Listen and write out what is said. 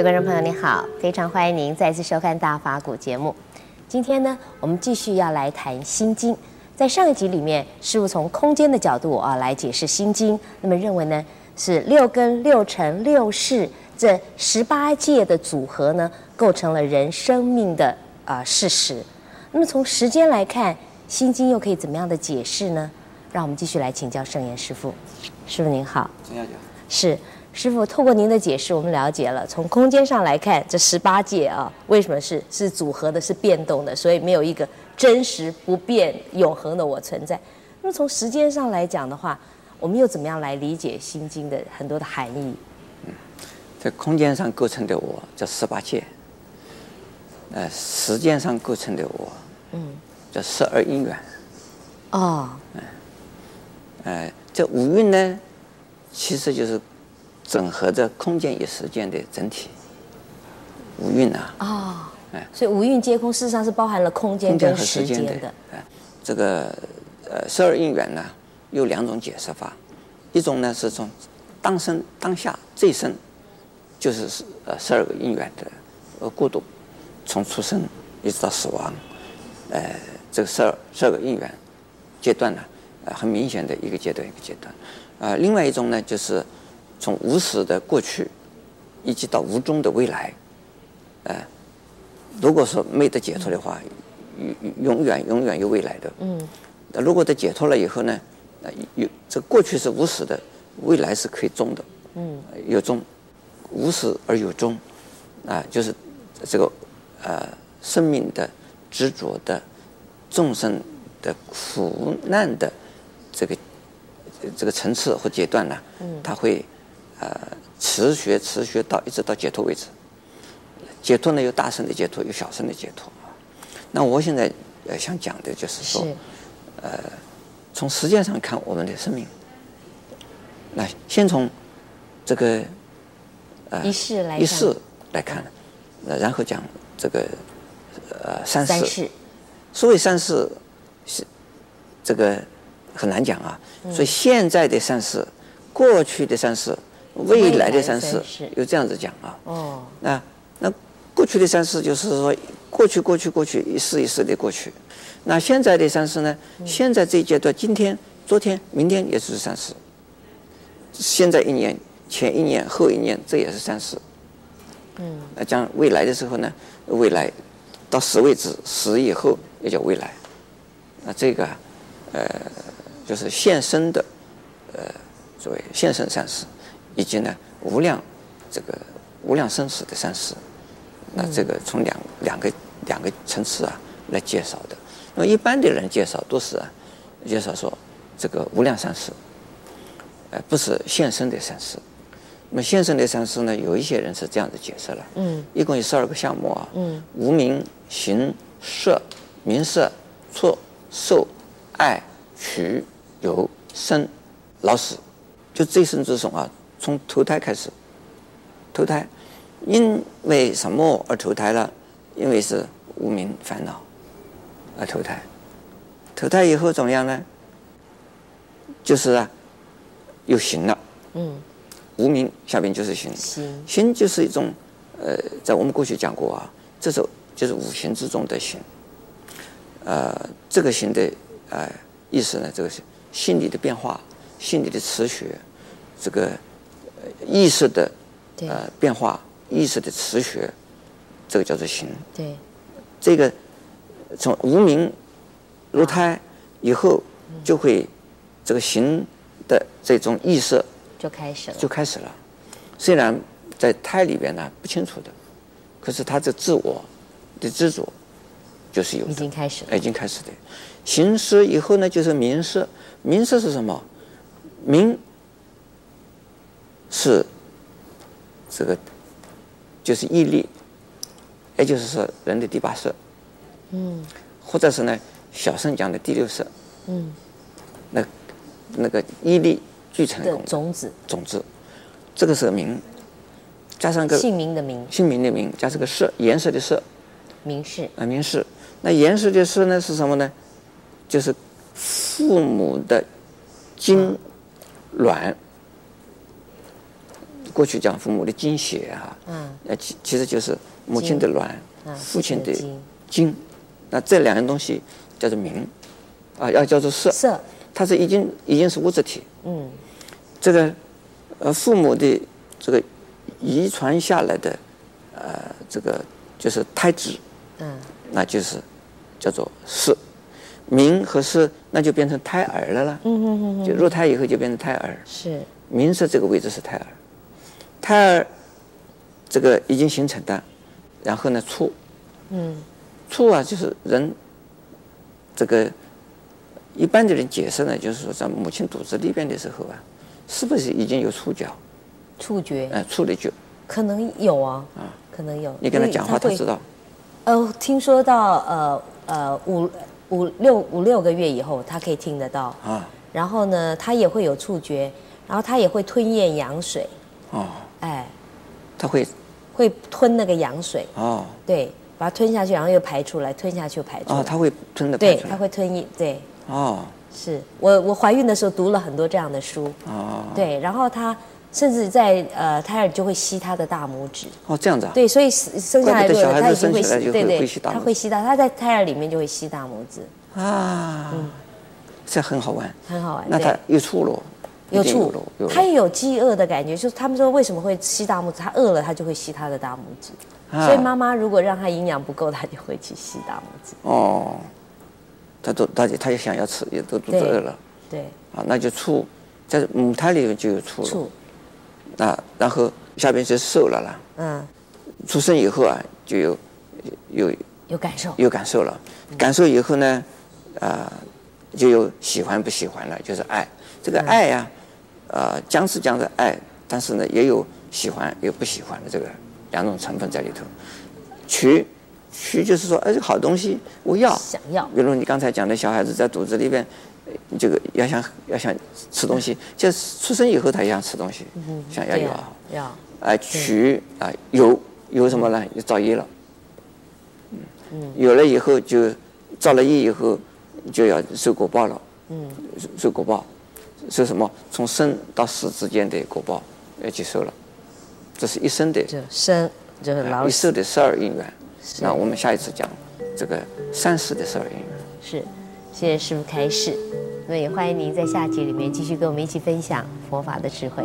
位观众朋友，你好，非常欢迎您再次收看《大法古》节目。今天呢，我们继续要来谈《心经》。在上一集里面，师父从空间的角度啊来解释《心经》，那么认为呢是六根、六尘、六识这十八界的组合呢，构成了人生命的啊、事实。那么从时间来看，《心经》又可以怎么样的解释呢？让我们继续来请教圣严师父。师父您好，陈小姐，是。师傅，透过您的解释，我们了解了从空间上来看，这十八界啊，为什么是是组合的，是变动的，所以没有一个真实不变、永恒的我存在。那么从时间上来讲的话，我们又怎么样来理解《心经》的很多的含义？嗯，在空间上构成的我叫十八界，呃，时间上构成的我，嗯，叫十二因缘。哦，嗯，呃，这五蕴呢，其实就是。整合着空间与时间的整体，五蕴啊！哦，哎，所以五蕴皆空，事实上是包含了空间跟时间的。哎，这个呃，十二因缘呢，有两种解释法，一种呢是从当生当下这一生，就是十呃十二个因缘的呃过渡，从出生一直到死亡，呃，这个十二十二个因缘阶段呢，呃，很明显的一个阶段一个阶段，啊、呃，另外一种呢就是。从无始的过去，一直到无终的未来，呃，如果说没得解脱的话，永永远永远有未来的。嗯。那如果得解脱了以后呢，有这过去是无始的，未来是可以终的。嗯。有终，无始而有终，啊，就是这个呃生命的执着的众生的苦难的这个这个层次或阶段呢，嗯，它会。呃，持学持学到一直到解脱为止。解脱呢，有大乘的解脱，有小乘的解脱。那我现在呃想讲的就是说，是呃，从时间上看我们的生命。那先从这个呃一世来一世来看，呃，然后讲这个呃三世。三世。所谓三世是这个很难讲啊，嗯、所以现在的三世，过去的三世。未来的三世有这样子讲啊，哦，那那过去的三世就是说过去过去过去一世一世的过去，那现在的三世呢？现在这一阶段，今天、昨天、明天也是三世，现在一年、前一年、后一年，这也是三世。嗯，那讲未来的时候呢？未来到死为止，死以后也叫未来。那这个呃，就是现生的呃，所谓现生三世。以及呢，无量这个无量生死的三世，那这个从两两个两个层次啊来介绍的。那么一般的人介绍都是啊，介绍说这个无量三世，呃，不是现生的三世。那么现生的三世呢，有一些人是这样子解释了，嗯，一共有十二个项目啊，嗯，无名、行、色、名色、触、受、爱、取、有、生、老、死，就这一生之中啊。从投胎开始，投胎，因为什么而投胎了？因为是无名烦恼而投胎。投胎以后怎么样呢？就是啊，有形了。嗯。无名下边就是行。行。行就是一种，呃，在我们过去讲过啊，这是就是五行之中的行。呃，这个行的呃意思呢，这个是心理的变化，心理的持续，这个。意识的呃变化，意识的持续，这个叫做行。对，这个从无名入胎以后，就会这个行的这种意识就开始了，就开始了。虽然在胎里边呢不清楚的，可是他的自我的执着就是有的，已经开始了，已经开始的。行识以后呢，就是名识。名识是什么？名。是这个，就是义力，也就是说人的第八识，嗯，或者是呢小圣讲的第六识，嗯，那那个义力聚成的种子，种子，这个是个名，加上个姓名的名，姓名的名，加上个色，颜色的色，名色啊，名色。那颜色的色呢是什么呢？就是父母的精卵。过去讲父母的精血啊，嗯，那其其实就是母亲的卵，父亲的精，那这两样东西叫做名，啊，要叫做色，色，它是已经已经是物质体，嗯，这个呃父母的这个遗传下来的呃这个就是胎质，嗯，那就是叫做色，名和色那就变成胎儿了啦，嗯嗯嗯，就入胎以后就变成胎儿，是。名色这个位置是胎儿，胎儿这个已经形成的，然后呢，处，嗯，处啊，就是人这个一般的人解释呢，就是说在母亲肚子里边的时候啊，是不是已经有触觉？触觉？哎，触的觉？可能有啊，啊，可能有。你跟他讲话，他知道。呃，听说到呃呃五五六五六个月以后，他可以听得到啊。然后呢，他也会有触觉。然后他也会吞咽羊水，哦，哎，他会会吞那个羊水，哦，对，把它吞下去，然后又排出来，吞下去又排出来，哦，他会吞的，对，它会吞一，对，哦，是我我怀孕的时候读了很多这样的书，哦，对，然后他甚至在呃胎儿就会吸他的大拇指，哦，这样子啊，对，所以生下来的时候他已经会吸，对对，他会吸到，他在胎儿里面就会吸大拇指，啊，嗯，这很好玩，很好玩，那他又出了。有醋，他也有饥饿的感觉，就是他们说为什么会吸大拇指？他饿了，他就会吸他的大拇指。啊、所以妈妈如果让他营养不够，他就会去吸大拇指。哦，他都他他也想要吃，也都肚子饿了。对。啊，那就醋，在母胎里面就有醋了。触。啊，然后下边就瘦了啦。嗯。出生以后啊，就有有有感受，有感受了。感受以后呢，啊，就有喜欢不喜欢了，就是爱。这个爱呀、啊。呃，讲是讲的爱，但是呢，也有喜欢，也有不喜欢的这个两种成分在里头。取，取就是说，哎，这个好东西我要，想要。比如你刚才讲的小孩子在肚子里边，这个要想要想吃东西，就是出生以后他也想吃东西，嗯、想要有啊，要。哎，取啊，有有什么呢？就造业了。嗯。有了以后就造了业以后就要受果报了。嗯。受果报。是什么？从生到死之间的果报要接受了，这是一生的。就生就是老。一世的十二因缘。那我们下一次讲这个三世的十二因缘。是，谢谢师父开示。那也欢迎您在下集里面继续跟我们一起分享佛法的智慧。